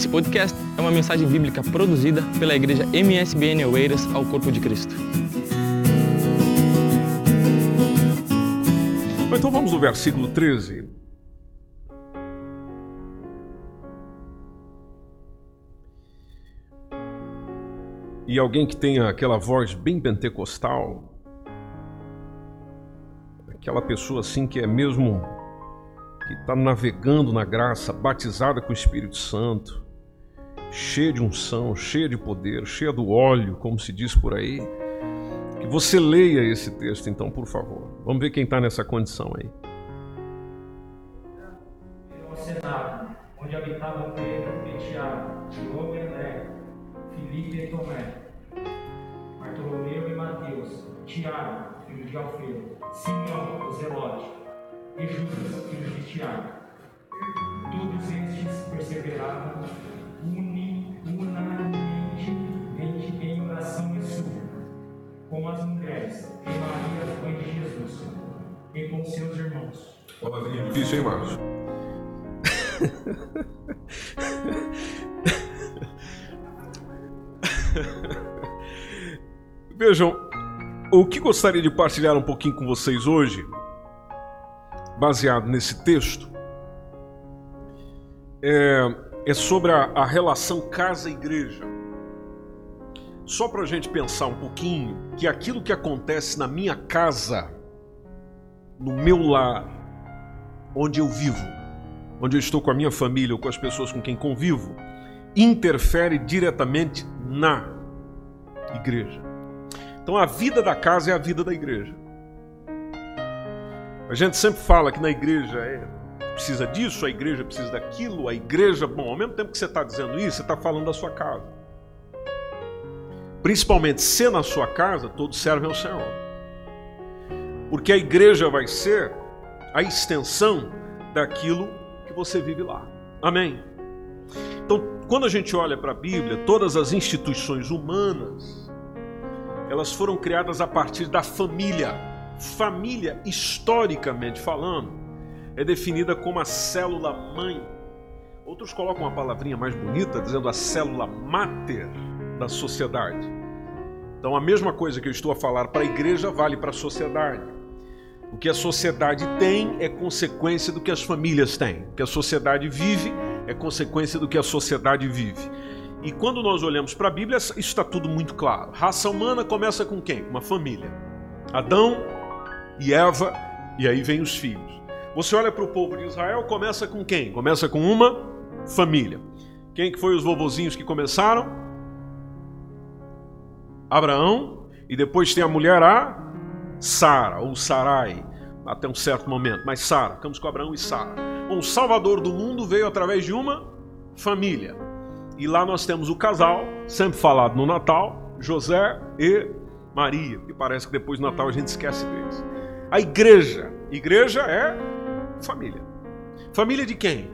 Esse podcast é uma mensagem bíblica produzida pela igreja MSBN Oeiras ao Corpo de Cristo. Então vamos no versículo 13. E alguém que tenha aquela voz bem pentecostal, aquela pessoa assim que é mesmo que está navegando na graça, batizada com o Espírito Santo, cheia de unção, cheia de poder, cheia do óleo, como se diz por aí. Que você leia esse texto, então, por favor. Vamos ver quem está nessa condição aí. ao Senado, onde habitavam Pedro e Tiago, João e André, Filipe e Tomé, Bartolomeu e Mateus, Tiago, filho de Alfeu, Simão, o Zelote, e Judas, filho de Tiago. Todos estes perseveravam Jesus, e com seus irmãos. Palavrinha difícil, hein, Marcos? Vejam, o que gostaria de partilhar um pouquinho com vocês hoje, baseado nesse texto, é, é sobre a, a relação casa-igreja. Só para a gente pensar um pouquinho que aquilo que acontece na minha casa, no meu lar, onde eu vivo, onde eu estou com a minha família ou com as pessoas com quem convivo, interfere diretamente na igreja. Então a vida da casa é a vida da igreja. A gente sempre fala que na igreja é, precisa disso, a igreja precisa daquilo, a igreja, bom, ao mesmo tempo que você está dizendo isso, você está falando da sua casa. Principalmente se na sua casa, todos servem ao Senhor. Porque a igreja vai ser a extensão daquilo que você vive lá. Amém? Então, quando a gente olha para a Bíblia, todas as instituições humanas, elas foram criadas a partir da família. Família, historicamente falando, é definida como a célula mãe. Outros colocam uma palavrinha mais bonita, dizendo a célula máter da sociedade. Então, a mesma coisa que eu estou a falar para a igreja vale para a sociedade. O que a sociedade tem é consequência do que as famílias têm. O que a sociedade vive é consequência do que a sociedade vive. E quando nós olhamos para a Bíblia, isso está tudo muito claro. Raça humana começa com quem? Uma família. Adão e Eva, e aí vem os filhos. Você olha para o povo de Israel, começa com quem? Começa com uma família. Quem que foi os vovozinhos que começaram? Abraão, e depois tem a mulher a Sara, ou Sarai, até um certo momento, mas Sara, ficamos com Abraão e Sara. Bom, o Salvador do mundo veio através de uma família. E lá nós temos o casal, sempre falado no Natal, José e Maria, que parece que depois do Natal a gente esquece deles. A igreja, igreja é família. Família de quem?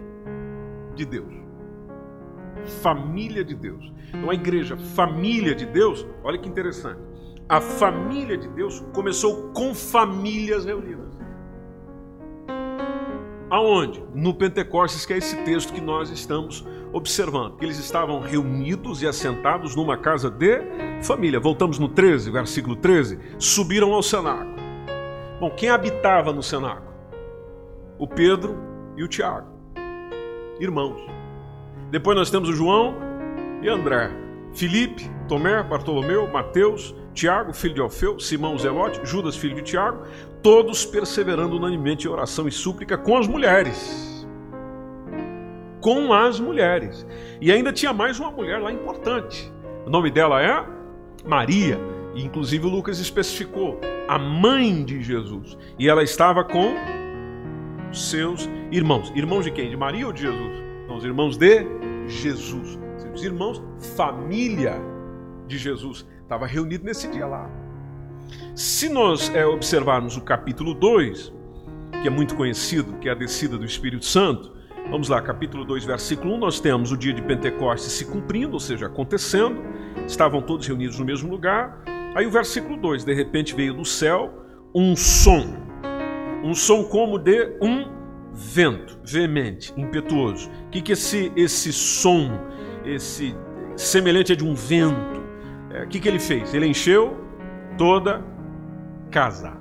De Deus. Família de Deus. Então a igreja, família de Deus, olha que interessante. A família de Deus começou com famílias reunidas. Aonde? No Pentecostes, que é esse texto que nós estamos observando. Que eles estavam reunidos e assentados numa casa de família. Voltamos no 13, versículo 13. Subiram ao cenáculo. Bom, quem habitava no cenáculo? O Pedro e o Tiago. Irmãos. Depois nós temos o João e André. Filipe, Tomé, Bartolomeu, Mateus, Tiago, filho de Alfeu, Simão Zelote, Judas, filho de Tiago, todos perseverando unanimemente em oração e súplica com as mulheres. Com as mulheres. E ainda tinha mais uma mulher lá importante. O nome dela é Maria. E inclusive Lucas especificou, a mãe de Jesus. E ela estava com seus irmãos. Irmãos de quem? De Maria ou de Jesus? Não, os irmãos de Jesus. Os irmãos, família de Jesus estava reunido nesse dia lá. Se nós é, observarmos o capítulo 2, que é muito conhecido, que é a descida do Espírito Santo, vamos lá, capítulo 2, versículo 1, nós temos o dia de Pentecostes se cumprindo, ou seja, acontecendo, estavam todos reunidos no mesmo lugar. Aí o versículo 2, de repente veio do céu um som, um som como de um vento, veemente, impetuoso. O que, que esse, esse som, esse semelhante a de um vento, é, que, que ele fez? Ele encheu toda casa.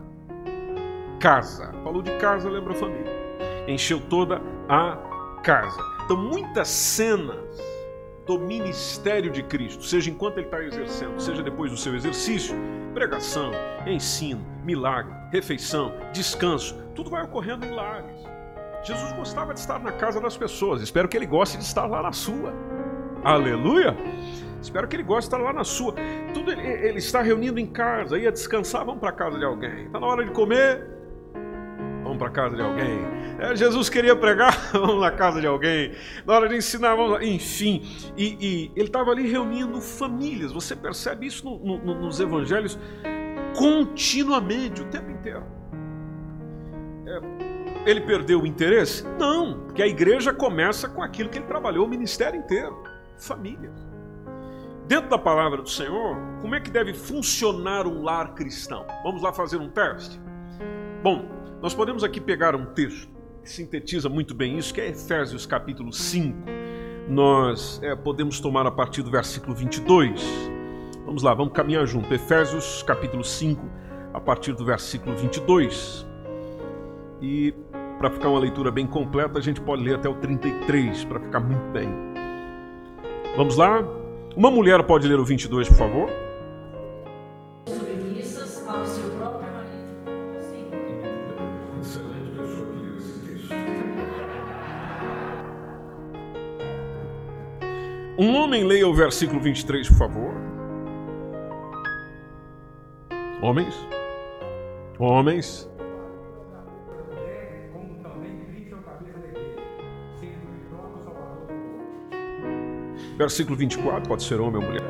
Casa. Falou de casa, lembra a família. Encheu toda a casa. Então, muitas cenas do ministério de Cristo, seja enquanto ele está exercendo, seja depois do seu exercício, pregação, ensino, milagre, refeição, descanso, tudo vai ocorrendo em lares. Jesus gostava de estar na casa das pessoas, espero que ele goste de estar lá na sua. Aleluia! Espero que ele goste de estar lá na sua. Tudo ele, ele está reunindo em casa, ia descansar, vamos para casa de alguém. Está na hora de comer, vamos para casa de alguém. É, Jesus queria pregar, vamos na casa de alguém. Na hora de ensinar, vamos lá. Enfim, e, e ele estava ali reunindo famílias. Você percebe isso no, no, nos evangelhos continuamente, o tempo inteiro. É, ele perdeu o interesse? Não, porque a igreja começa com aquilo que ele trabalhou o ministério inteiro: famílias. Dentro da palavra do Senhor, como é que deve funcionar um lar cristão? Vamos lá fazer um teste? Bom, nós podemos aqui pegar um texto que sintetiza muito bem isso, que é Efésios capítulo 5. Nós é, podemos tomar a partir do versículo 22. Vamos lá, vamos caminhar junto. Efésios capítulo 5, a partir do versículo 22. E para ficar uma leitura bem completa, a gente pode ler até o 33, para ficar muito bem. Vamos lá? Uma mulher pode ler o 22, por favor? Submissas ao seu próprio marido. Sim. Excelente pessoa que leu esse texto. Um homem leia o versículo 23, por favor. Homens? Homens? Versículo 24, pode ser homem ou mulher.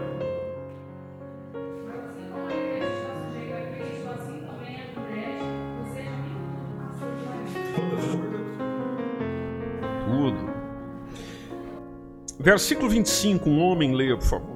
Tudo. Versículo 25, um homem leia, por favor.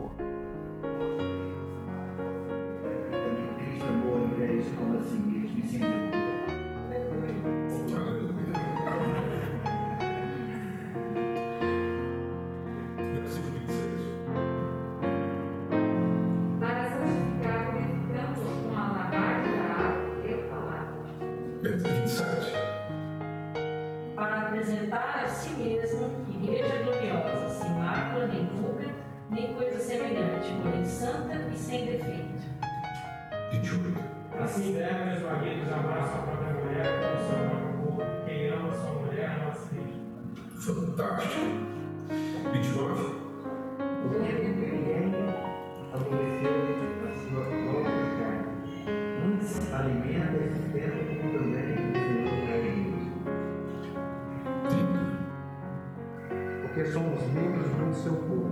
Seu corpo.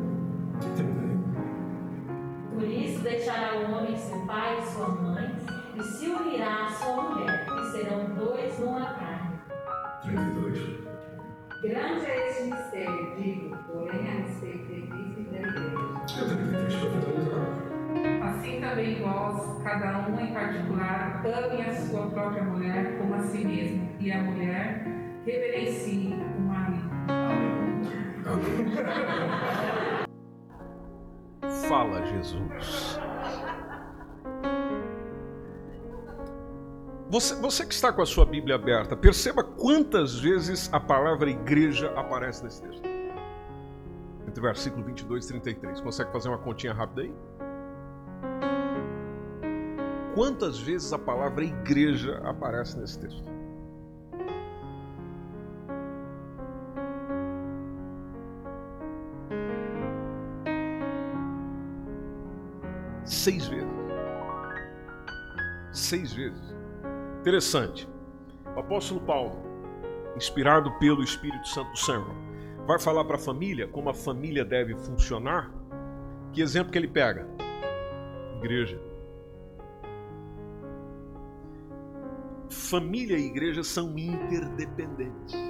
Por isso deixará o homem seu pai e sua mãe, e se unirá à sua mulher, e serão dois numa carne. Grande é este mistério, digo, porém a respeito de Cristo e da igreja. Assim também vós, cada um em particular, ame a sua própria mulher como a si mesmo, e a mulher reverencie. Fala, Jesus. Você, você que está com a sua Bíblia aberta, perceba quantas vezes a palavra igreja aparece nesse texto. Entre versículo 22 e 33. Consegue fazer uma continha rápida aí? Quantas vezes a palavra igreja aparece nesse texto? Seis vezes. Seis vezes. Interessante. O apóstolo Paulo, inspirado pelo Espírito Santo do Senhor, vai falar para a família como a família deve funcionar. Que exemplo que ele pega? Igreja. Família e igreja são interdependentes.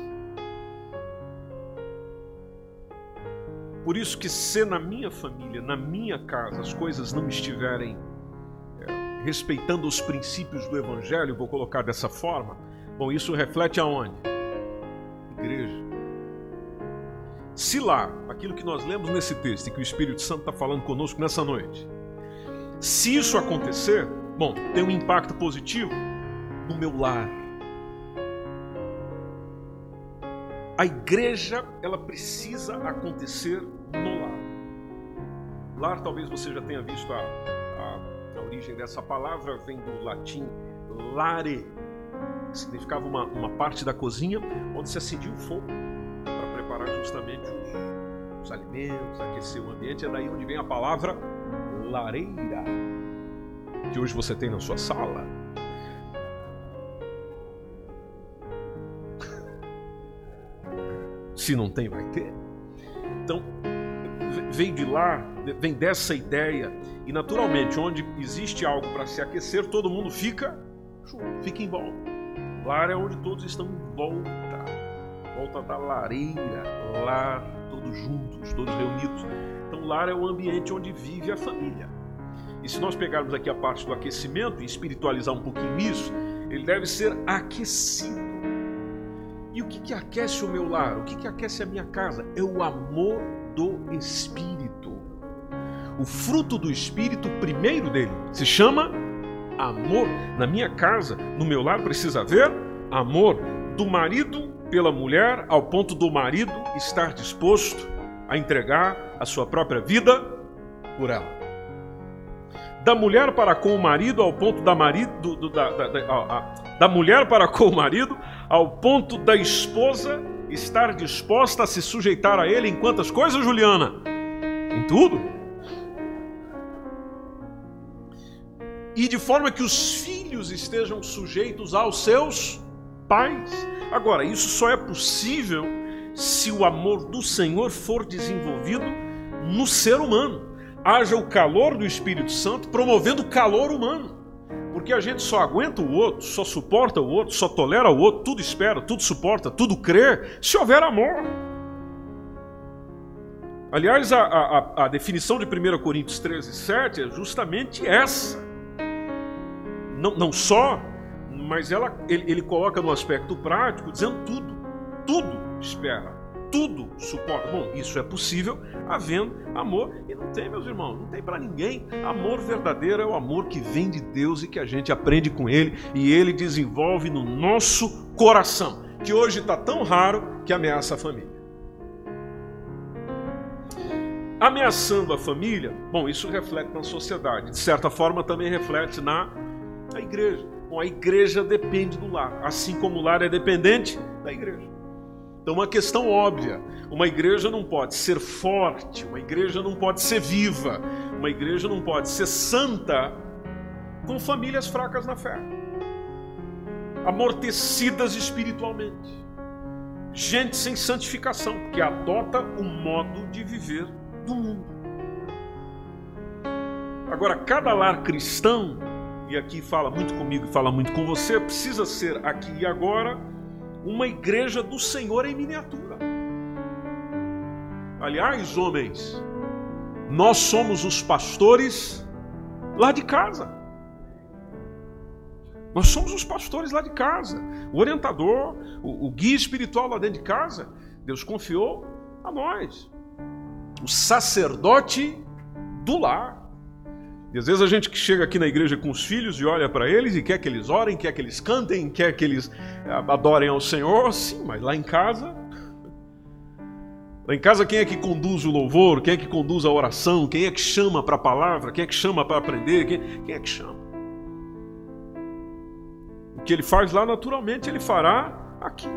Por isso que se na minha família, na minha casa, as coisas não estiverem é, respeitando os princípios do evangelho, vou colocar dessa forma, bom, isso reflete aonde? igreja. Se lá, aquilo que nós lemos nesse texto e que o Espírito Santo está falando conosco nessa noite, se isso acontecer, bom, tem um impacto positivo no meu lar. A igreja, ela precisa acontecer. Lar, talvez você já tenha visto a, a, a origem dessa palavra, vem do latim lare, que significava uma, uma parte da cozinha onde se acendia o fogo para preparar justamente os, os alimentos, aquecer o ambiente. É daí onde vem a palavra lareira, que hoje você tem na sua sala. Se não tem, vai ter. Então, vem de lá, vem dessa ideia, e naturalmente, onde existe algo para se aquecer, todo mundo fica, fica em volta. Lar é onde todos estão em volta, volta da lareira, lar, todos juntos, todos reunidos. Então, lar é o ambiente onde vive a família. E se nós pegarmos aqui a parte do aquecimento e espiritualizar um pouquinho isso, ele deve ser aquecido. E o que, que aquece o meu lar? O que, que aquece a minha casa? É o amor do Espírito. O fruto do Espírito, primeiro dele, se chama amor. Na minha casa, no meu lar, precisa haver amor do marido pela mulher, ao ponto do marido estar disposto a entregar a sua própria vida por ela. Da mulher para com o marido, ao ponto da marido do, da, da, da, da mulher para com o marido, ao ponto da esposa estar disposta a se sujeitar a ele em quantas coisas, Juliana? Em tudo. E de forma que os filhos estejam sujeitos aos seus pais. Agora, isso só é possível se o amor do Senhor for desenvolvido no ser humano. Haja o calor do Espírito Santo promovendo calor humano. Porque a gente só aguenta o outro, só suporta o outro, só tolera o outro, tudo espera, tudo suporta, tudo crê, se houver amor. Aliás, a, a, a definição de 1 Coríntios 13, 7 é justamente essa. Não, não só, mas ela, ele, ele coloca no aspecto prático, dizendo tudo. Tudo espera tudo suporta. Bom, isso é possível havendo amor. E não tem, meus irmãos, não tem para ninguém. Amor verdadeiro é o amor que vem de Deus e que a gente aprende com Ele e Ele desenvolve no nosso coração, que hoje está tão raro que ameaça a família. Ameaçando a família, bom, isso reflete na sociedade, de certa forma também reflete na, na igreja. Bom, a igreja depende do lar, assim como o lar é dependente da igreja. Então, uma questão óbvia: uma igreja não pode ser forte, uma igreja não pode ser viva, uma igreja não pode ser santa com famílias fracas na fé, amortecidas espiritualmente, gente sem santificação, que adota o modo de viver do mundo. Agora, cada lar cristão, e aqui fala muito comigo e fala muito com você, precisa ser aqui e agora uma igreja do Senhor em miniatura. Aliás, homens, nós somos os pastores lá de casa. Nós somos os pastores lá de casa, o orientador, o, o guia espiritual lá dentro de casa. Deus confiou a nós, o sacerdote do lar. E às vezes a gente que chega aqui na igreja com os filhos e olha para eles e quer que eles orem, quer que eles cantem, quer que eles eh, adorem ao Senhor, sim, mas lá em casa. Lá em casa, quem é que conduz o louvor? Quem é que conduz a oração? Quem é que chama para a palavra? Quem é que chama para aprender? Quem, quem é que chama? O que ele faz lá, naturalmente, ele fará aqui.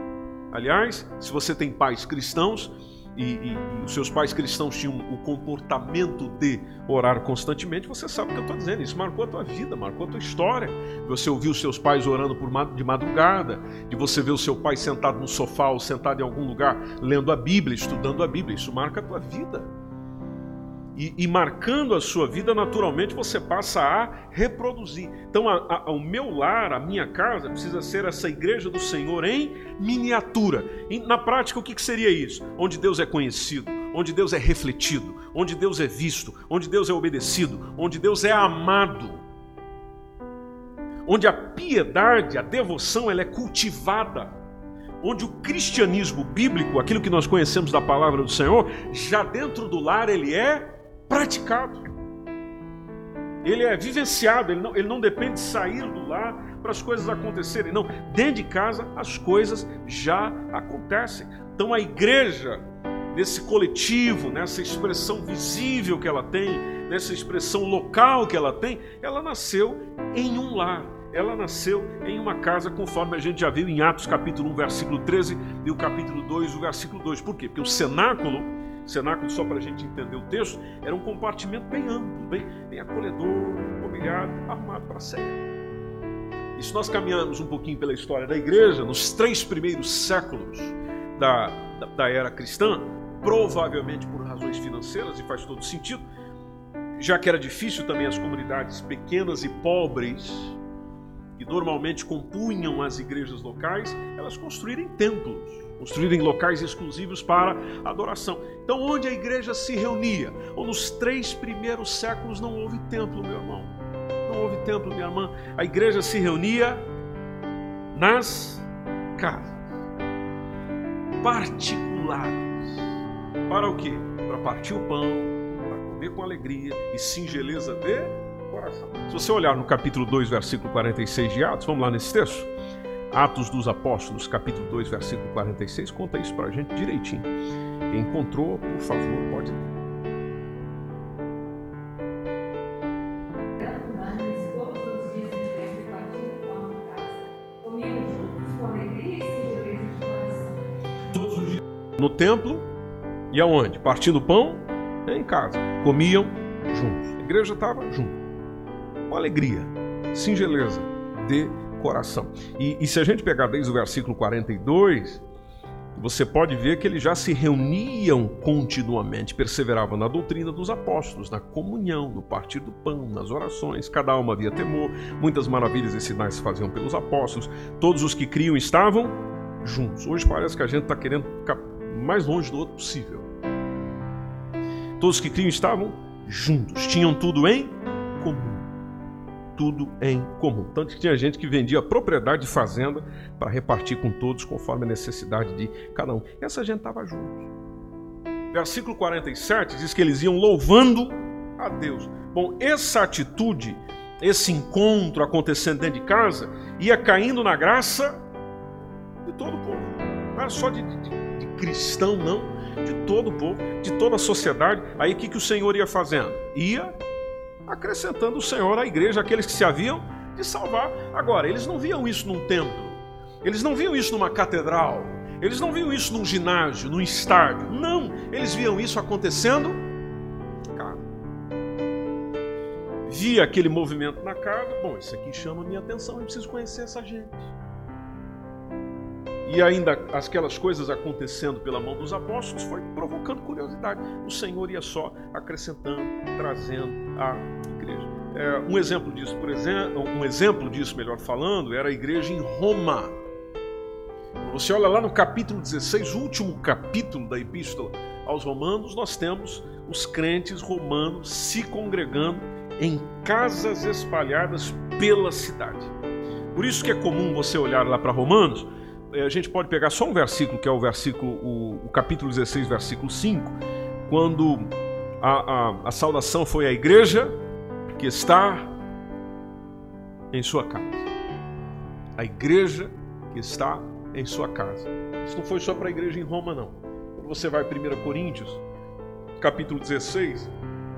Aliás, se você tem pais cristãos, e, e, e, os seus pais cristãos tinham o comportamento de orar constantemente, você sabe o que eu estou dizendo. Isso marcou a tua vida, marcou a tua história. Você ouviu seus pais orando por, de madrugada, de você ver o seu pai sentado no sofá ou sentado em algum lugar lendo a Bíblia, estudando a Bíblia. Isso marca a tua vida. E, e, marcando a sua vida, naturalmente você passa a reproduzir. Então, a, a, o meu lar, a minha casa, precisa ser essa igreja do Senhor em miniatura. E, na prática, o que, que seria isso? Onde Deus é conhecido, onde Deus é refletido, onde Deus é visto, onde Deus é obedecido, onde Deus é amado. Onde a piedade, a devoção, ela é cultivada. onde o cristianismo bíblico, aquilo que nós conhecemos da palavra do Senhor, já dentro do lar ele é praticado. Ele é vivenciado, ele não, ele não depende de sair do lar para as coisas acontecerem. Não, dentro de casa as coisas já acontecem. Então a igreja, nesse coletivo, nessa expressão visível que ela tem, nessa expressão local que ela tem, ela nasceu em um lar. Ela nasceu em uma casa, conforme a gente já viu em Atos capítulo 1, versículo 13 e o capítulo 2, o versículo 2. Por quê? Porque o cenáculo cenáculo, só para a gente entender o texto, era um compartimento bem amplo, bem, bem acolhedor, mobiliado, arrumado para a ceia. E se nós caminharmos um pouquinho pela história da igreja, nos três primeiros séculos da, da, da era cristã, provavelmente por razões financeiras, e faz todo sentido, já que era difícil também as comunidades pequenas e pobres, que normalmente compunham as igrejas locais, elas construírem templos construírem locais exclusivos para adoração. Então, onde a igreja se reunia? Ou nos três primeiros séculos não houve templo, meu irmão. Não houve templo, minha irmã. A igreja se reunia nas casas particulares. Para o quê? Para partir o pão, para comer com alegria e singeleza de coração. Se você olhar no capítulo 2, versículo 46 de Atos, vamos lá nesse texto. Atos dos Apóstolos, capítulo 2, versículo 46, conta isso para a gente direitinho. Quem encontrou, por favor, pode. No templo e aonde? Partindo pão em casa. Comiam juntos. A igreja estava junto. Com alegria, singeleza de coração. E, e se a gente pegar desde o versículo 42, você pode ver que eles já se reuniam continuamente, perseveravam na doutrina dos apóstolos, na comunhão, no partir do pão, nas orações, cada alma havia temor, muitas maravilhas e sinais se faziam pelos apóstolos, todos os que criam estavam juntos. Hoje parece que a gente está querendo ficar mais longe do outro possível. Todos os que criam estavam juntos, tinham tudo em comum tudo em comum. Tanto que tinha gente que vendia propriedade de fazenda para repartir com todos conforme a necessidade de cada um. E essa gente estava junto. Versículo 47 diz que eles iam louvando a Deus. Bom, essa atitude, esse encontro acontecendo dentro de casa, ia caindo na graça de todo o povo. Não era só de, de, de cristão, não. De todo o povo, de toda a sociedade. Aí o que, que o Senhor ia fazendo? Ia acrescentando o Senhor à igreja aqueles que se haviam de salvar. Agora, eles não viam isso num templo, eles não viam isso numa catedral, eles não viam isso num ginásio, num estádio. Não, eles viam isso acontecendo cara. Via aquele movimento na casa, bom, isso aqui chama minha atenção, eu preciso conhecer essa gente e ainda aquelas coisas acontecendo pela mão dos apóstolos foi provocando curiosidade. O Senhor ia só acrescentando, trazendo a igreja. É, um exemplo disso, por exemplo, um exemplo disso, melhor falando, era a igreja em Roma. Você olha lá no capítulo 16, último capítulo da epístola aos Romanos, nós temos os crentes romanos se congregando em casas espalhadas pela cidade. Por isso que é comum você olhar lá para Romanos a gente pode pegar só um versículo, que é o versículo, o, o capítulo 16, versículo 5, quando a, a, a saudação foi à igreja que está em sua casa. A igreja que está em sua casa. Isso não foi só para a igreja em Roma, não. Quando você vai a 1 Coríntios, capítulo 16,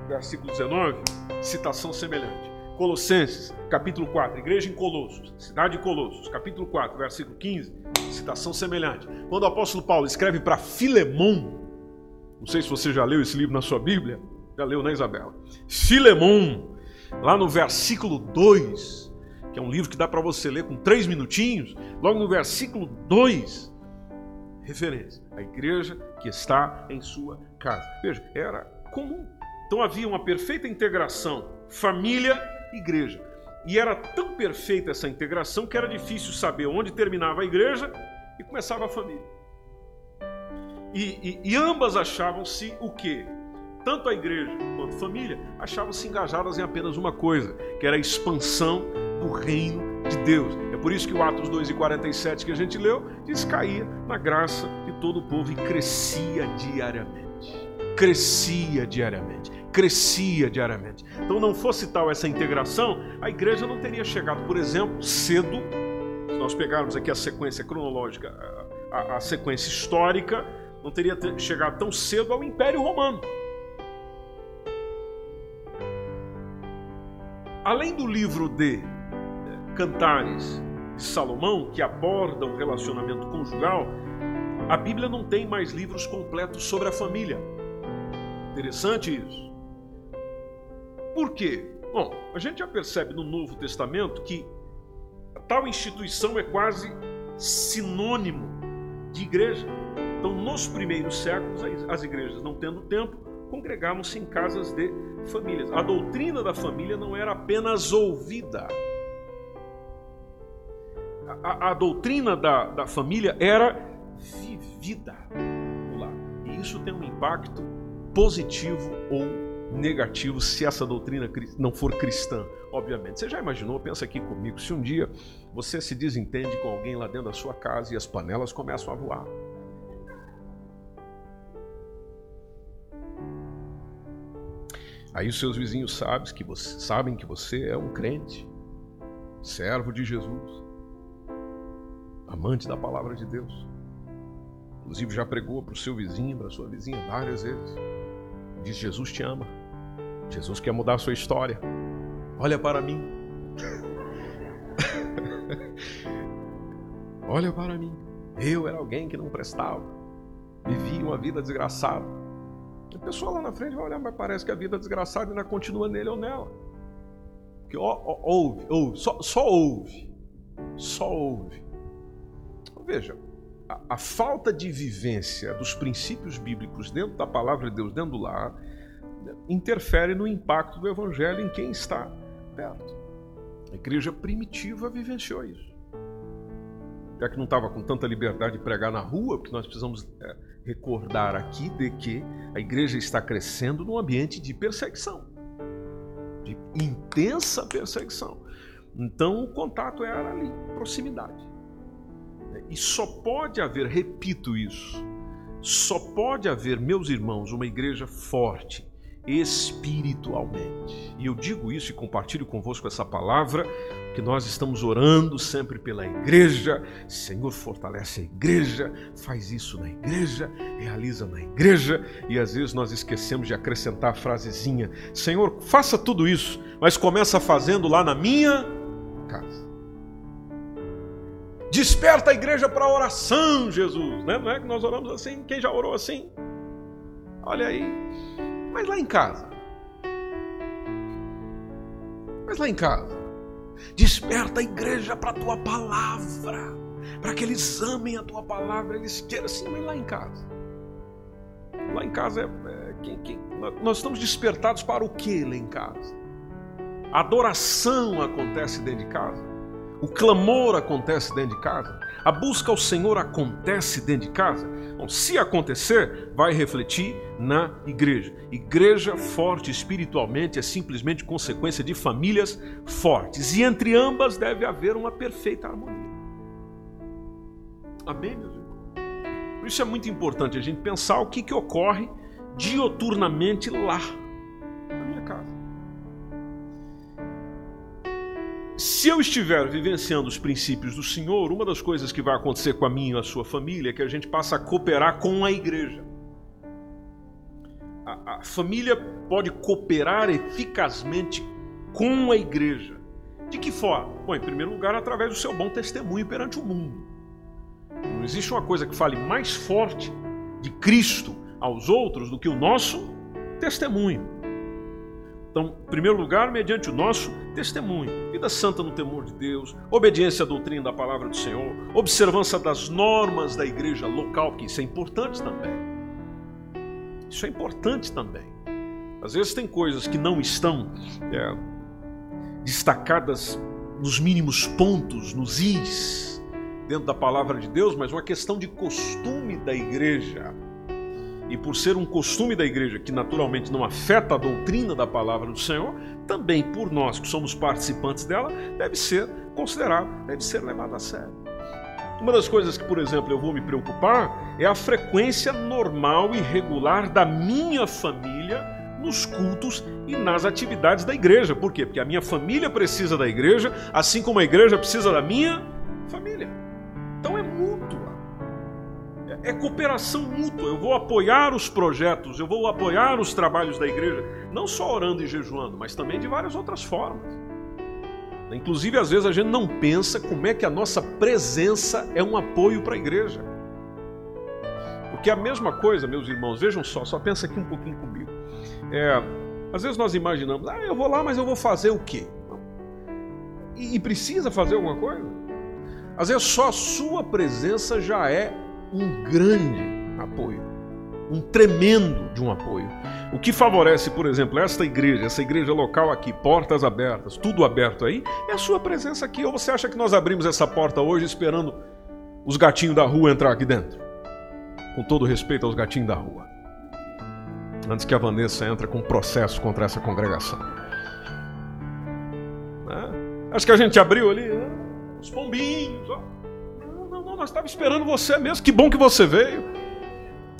versículo 19, citação semelhante. Colossenses, capítulo 4, igreja em Colossos, cidade de Colossos, capítulo 4, versículo 15, citação semelhante. Quando o apóstolo Paulo escreve para Filemon, não sei se você já leu esse livro na sua Bíblia, já leu, né, Isabela? Filemon, lá no versículo 2, que é um livro que dá para você ler com três minutinhos, logo no versículo 2, referência, a igreja que está em sua casa. Veja, era comum. Então havia uma perfeita integração, família, igreja. E era tão perfeita essa integração que era difícil saber onde terminava a igreja e começava a família. E, e, e ambas achavam-se o quê? Tanto a igreja quanto a família achavam-se engajadas em apenas uma coisa, que era a expansão do reino de Deus. É Por isso que o Atos 2 e 47 que a gente leu diz caía na graça de todo o povo e crescia diariamente. Crescia diariamente, crescia diariamente. Então, não fosse tal essa integração, a igreja não teria chegado, por exemplo, cedo. Se nós pegarmos aqui a sequência cronológica, a, a, sequência histórica, não teria chegado tão cedo ao Império Romano. Além do livro de eh, Cantares de Salomão, que aborda o relacionamento conjugal, a Bíblia não tem mais livros completos sobre a família. Interessante isso. Por quê? Bom, a gente já percebe no Novo Testamento que tal instituição é quase sinônimo de igreja. Então, nos primeiros séculos, as igrejas não tendo tempo, congregavam-se em casas de famílias. A doutrina da família não era apenas ouvida. A, a doutrina da, da família era vivida. E isso tem um impacto positivo ou negativo se essa doutrina não for cristã, obviamente. Você já imaginou? Pensa aqui comigo. Se um dia você se desentende com alguém lá dentro da sua casa e as panelas começam a voar. Aí os seus vizinhos sabem que você, sabem que você é um crente, servo de Jesus, amante da palavra de Deus. Inclusive já pregou para o seu vizinho, para a sua vizinha várias vezes. Diz: Jesus te ama. Jesus quer mudar a sua história. Olha para mim. Olha para mim. Eu era alguém que não prestava. Vivia uma vida desgraçada. A pessoa lá na frente vai olhar, mas parece que a vida desgraçada ainda continua nele ou nela. Porque ó, ó, ouve, ouve, só, só ouve. Só ouve. Veja, a, a, falta de vivência dos princípios bíblicos dentro da palavra de Deus, dentro do lar, interfere no impacto do evangelho em quem está perto. A igreja primitiva vivenciou isso. Já que não estava com tanta liberdade de pregar na rua, porque nós precisamos é, recordar aqui de que a igreja está crescendo num ambiente de perseguição, de intensa perseguição. Então o contato era ali, proximidade. E só pode haver, repito isso, só pode haver, meus irmãos, uma igreja forte, espiritualmente. E eu digo isso e compartilho convosco essa palavra, que nós estamos orando sempre pela igreja. Senhor, fortalece a igreja, faz isso na igreja, realiza na igreja, e às vezes nós esquecemos de acrescentar a frasezinha: Senhor, faça tudo isso, mas começa fazendo lá na minha casa. Desperta a igreja para a oração, Jesus. Né? Não é que nós oramos assim? Quem já orou assim? Olha aí. Mas lá em casa. Mas lá em casa. Desperta a igreja para a tua palavra. Para que eles amem a tua palavra. Eles queiram assim, mas lá em casa. Lá em casa é, é quem, quem, nós estamos despertados para o que lá em casa? A adoração acontece dentro de casa. O clamor acontece dentro de casa. A busca ao Senhor acontece dentro de casa. Bom, se acontecer, vai refletir na igreja. Igreja forte espiritualmente é simplesmente consequência de famílias fortes. E entre ambas deve haver uma perfeita harmonia. Amém, meus irmãos? Por isso é muito importante a gente pensar o que, que ocorre dioturnamente lá, Se eu estiver vivenciando os princípios do Senhor, uma das coisas que vai acontecer com a minha e a sua família é que a gente passa a cooperar com a igreja. A, a família pode cooperar eficazmente com a igreja. De que forma? Bom, em primeiro lugar, através do seu bom testemunho perante o mundo. Não existe uma coisa que fale mais forte de Cristo aos outros do que o nosso testemunho. Então, em primeiro lugar, mediante o nosso testemunho, vida santa no temor de Deus, obediência à doutrina da palavra do Senhor, observância das normas da igreja local, que isso é importante também. Isso é importante também. Às vezes tem coisas que não estão é, destacadas nos mínimos pontos, nos is, dentro da palavra de Deus, mas uma questão de costume da igreja. E por ser um costume da igreja que naturalmente não afeta a doutrina da palavra do Senhor, também por nós que somos participantes dela, deve ser considerado, deve ser levado a sério. Uma das coisas que, por exemplo, eu vou me preocupar é a frequência normal e regular da minha família nos cultos e nas atividades da igreja. Por quê? Porque a minha família precisa da igreja, assim como a igreja precisa da minha família. É cooperação mútua. Eu vou apoiar os projetos, eu vou apoiar os trabalhos da igreja, não só orando e jejuando, mas também de várias outras formas. Inclusive, às vezes a gente não pensa como é que a nossa presença é um apoio para a igreja. Porque a mesma coisa, meus irmãos, vejam só, só pensa aqui um pouquinho comigo. É, às vezes nós imaginamos, ah, eu vou lá, mas eu vou fazer o quê? E, e precisa fazer alguma coisa? Às vezes só a sua presença já é um grande apoio, um tremendo de um apoio. O que favorece, por exemplo, esta igreja, essa igreja local aqui, portas abertas, tudo aberto aí, é a sua presença aqui. Ou você acha que nós abrimos essa porta hoje esperando os gatinhos da rua entrar aqui dentro? Com todo respeito aos gatinhos da rua. Antes que a Vanessa entre com processo contra essa congregação. É? Acho que a gente abriu ali, né? os pombinhos. Ó. Nós estávamos esperando você mesmo. Que bom que você veio.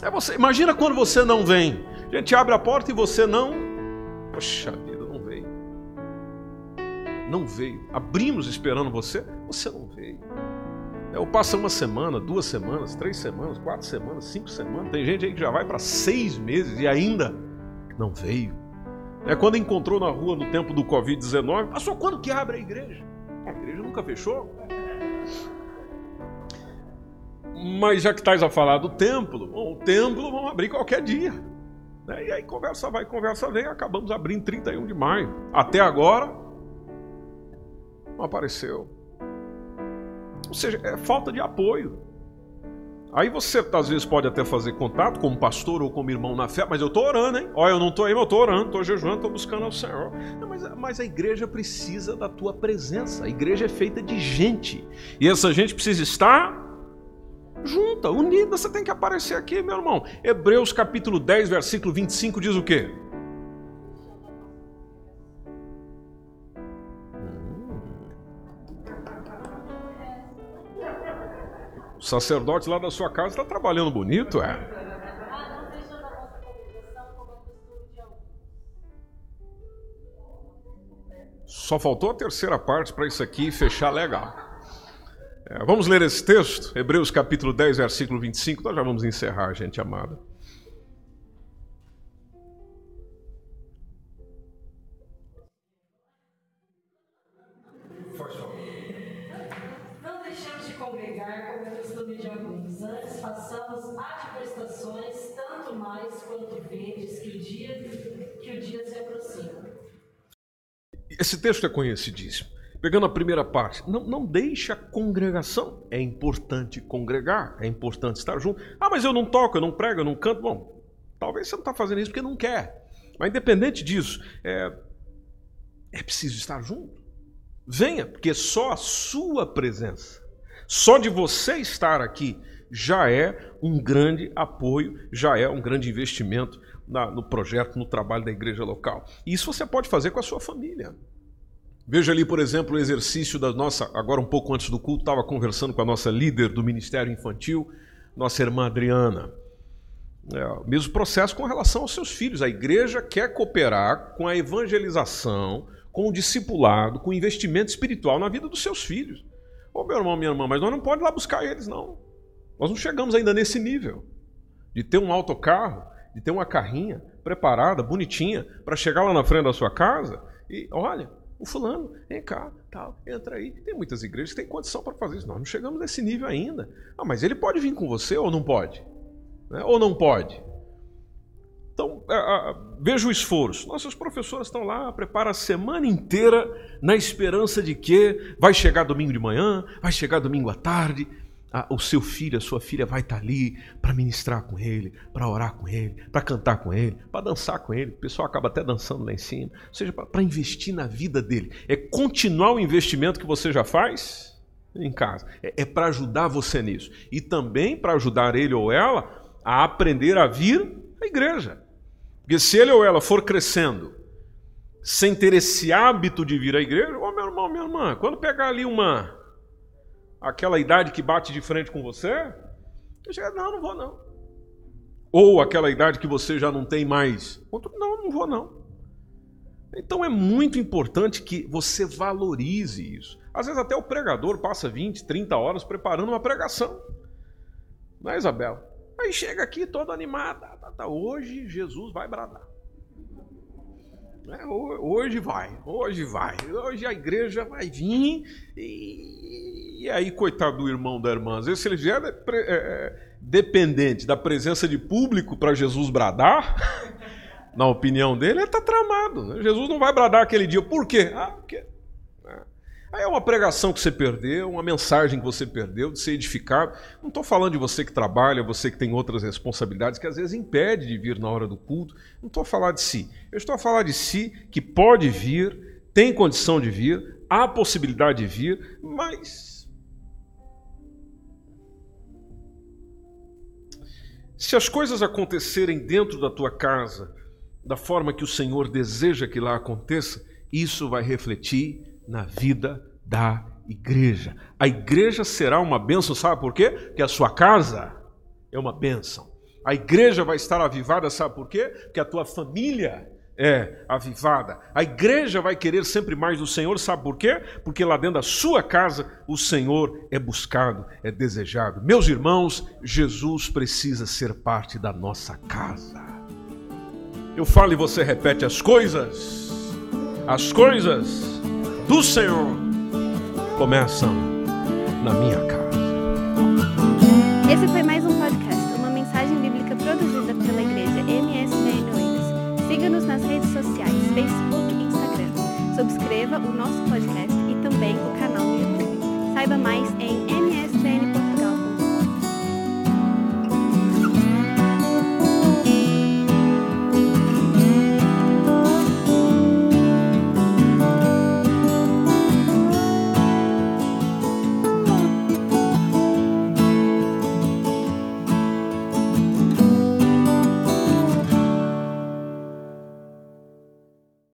É você. Imagina quando você não vem. A gente abre a porta e você não. Poxa vida, não veio. Não veio. Abrimos esperando você, você não veio. Eu passo uma semana, duas semanas, três semanas, quatro semanas, cinco semanas. Tem gente aí que já vai para seis meses e ainda não veio. É quando encontrou na rua no tempo do Covid-19, passou quando que abre a igreja? A igreja nunca fechou. Mas já que estás a falar do templo, bom, o templo vamos abrir qualquer dia. Né? E aí conversa vai, conversa vem, acabamos abrindo 31 de maio. Até agora, não apareceu. Ou seja, é falta de apoio. Aí você às vezes pode até fazer contato como pastor ou como irmão na fé, mas eu estou orando, hein? Olha, eu não estou aí, mas eu estou orando, estou jejuando, estou buscando ao Senhor. Não, mas, mas a igreja precisa da tua presença. A igreja é feita de gente. E essa gente precisa estar junta, unida, você tem que aparecer aqui, meu irmão. Hebreus capítulo 10, versículo 25 diz o quê? O sacerdote lá da sua casa está trabalhando bonito, é? Só faltou a terceira parte para isso aqui fechar legal. É, vamos ler esse texto, Hebreus capítulo 10, versículo 25. Nós já vamos encerrar, gente amada. Não deixemos de congregar como costume de alguns. Antes façamos admoestações, tanto mais quanto vedes que o dia, que o dia se aproxima. Esse texto é conhecidíssimo. Pegando a primeira parte, não, não deixa a congregação. É importante congregar, é importante estar junto. Ah, mas eu não toco, eu não prego, eu não canto. Bom, talvez você não está fazendo isso porque não quer. Mas independente disso, é, é preciso estar junto. Venha, porque só a sua presença, só de você estar aqui, já é um grande apoio, já é um grande investimento na, no projeto, no trabalho da igreja local. E isso você pode fazer com a sua família. Veja ali, por exemplo, o exercício da nossa. Agora, um pouco antes do culto, estava conversando com a nossa líder do Ministério Infantil, nossa irmã Adriana. É, mesmo processo com relação aos seus filhos. A igreja quer cooperar com a evangelização, com o discipulado, com o investimento espiritual na vida dos seus filhos. Ô meu irmão, minha irmã, mas nós não podemos ir lá buscar eles, não. Nós não chegamos ainda nesse nível de ter um autocarro, de ter uma carrinha preparada, bonitinha, para chegar lá na frente da sua casa e, olha, o fulano, vem cá, tal, entra aí. Tem muitas igrejas que têm condição para fazer isso. Nós não chegamos nesse nível ainda. Ah, mas ele pode vir com você ou não pode? Né? Ou não pode? Então, veja o esforço. Nossas professoras estão lá, preparam a semana inteira na esperança de que vai chegar domingo de manhã, vai chegar domingo à tarde, o seu filho, a sua filha vai estar ali para ministrar com ele, para orar com ele, para cantar com ele, para dançar com ele. O pessoal acaba até dançando lá em cima. Ou seja, para investir na vida dele. É continuar o investimento que você já faz em casa. É, é para ajudar você nisso. E também para ajudar ele ou ela a aprender a vir à igreja. Porque se ele ou ela for crescendo sem ter esse hábito de vir à igreja, ô meu irmão, minha irmã, quando pegar ali uma aquela idade que bate de frente com você, não, não vou não. Ou aquela idade que você já não tem mais, não, não vou não. Então é muito importante que você valorize isso. Às vezes até o pregador passa 20, 30 horas preparando uma pregação. Não é, Isabel? Aí chega aqui todo animado. Tá, tá, hoje Jesus vai bradar. É, hoje vai, hoje vai. Hoje a igreja vai vir. E, e aí, coitado do irmão da irmã, às vezes se ele já é, é, é dependente da presença de público para Jesus bradar, na opinião dele, ele está tramado. Né? Jesus não vai bradar aquele dia. Por quê? Ah, porque Aí é uma pregação que você perdeu, uma mensagem que você perdeu de ser edificado. Não estou falando de você que trabalha, você que tem outras responsabilidades que às vezes impede de vir na hora do culto. Não estou a falar de si. Eu estou a falar de si que pode vir, tem condição de vir, há possibilidade de vir, mas. Se as coisas acontecerem dentro da tua casa, da forma que o Senhor deseja que lá aconteça, isso vai refletir na vida da igreja. A igreja será uma bênção, sabe por quê? Porque a sua casa é uma bênção. A igreja vai estar avivada, sabe por quê? Porque a tua família é avivada. A igreja vai querer sempre mais do Senhor, sabe por quê? Porque lá dentro da sua casa o Senhor é buscado, é desejado. Meus irmãos, Jesus precisa ser parte da nossa casa. Eu falo e você repete as coisas, as coisas do Senhor começam na minha casa. Esse foi mais um podcast, uma mensagem bíblica produzida pela igreja MSBN Oeiras. Siga-nos nas redes sociais, Facebook e Instagram. Subscreva o nosso podcast e também o canal no YouTube. Saiba mais em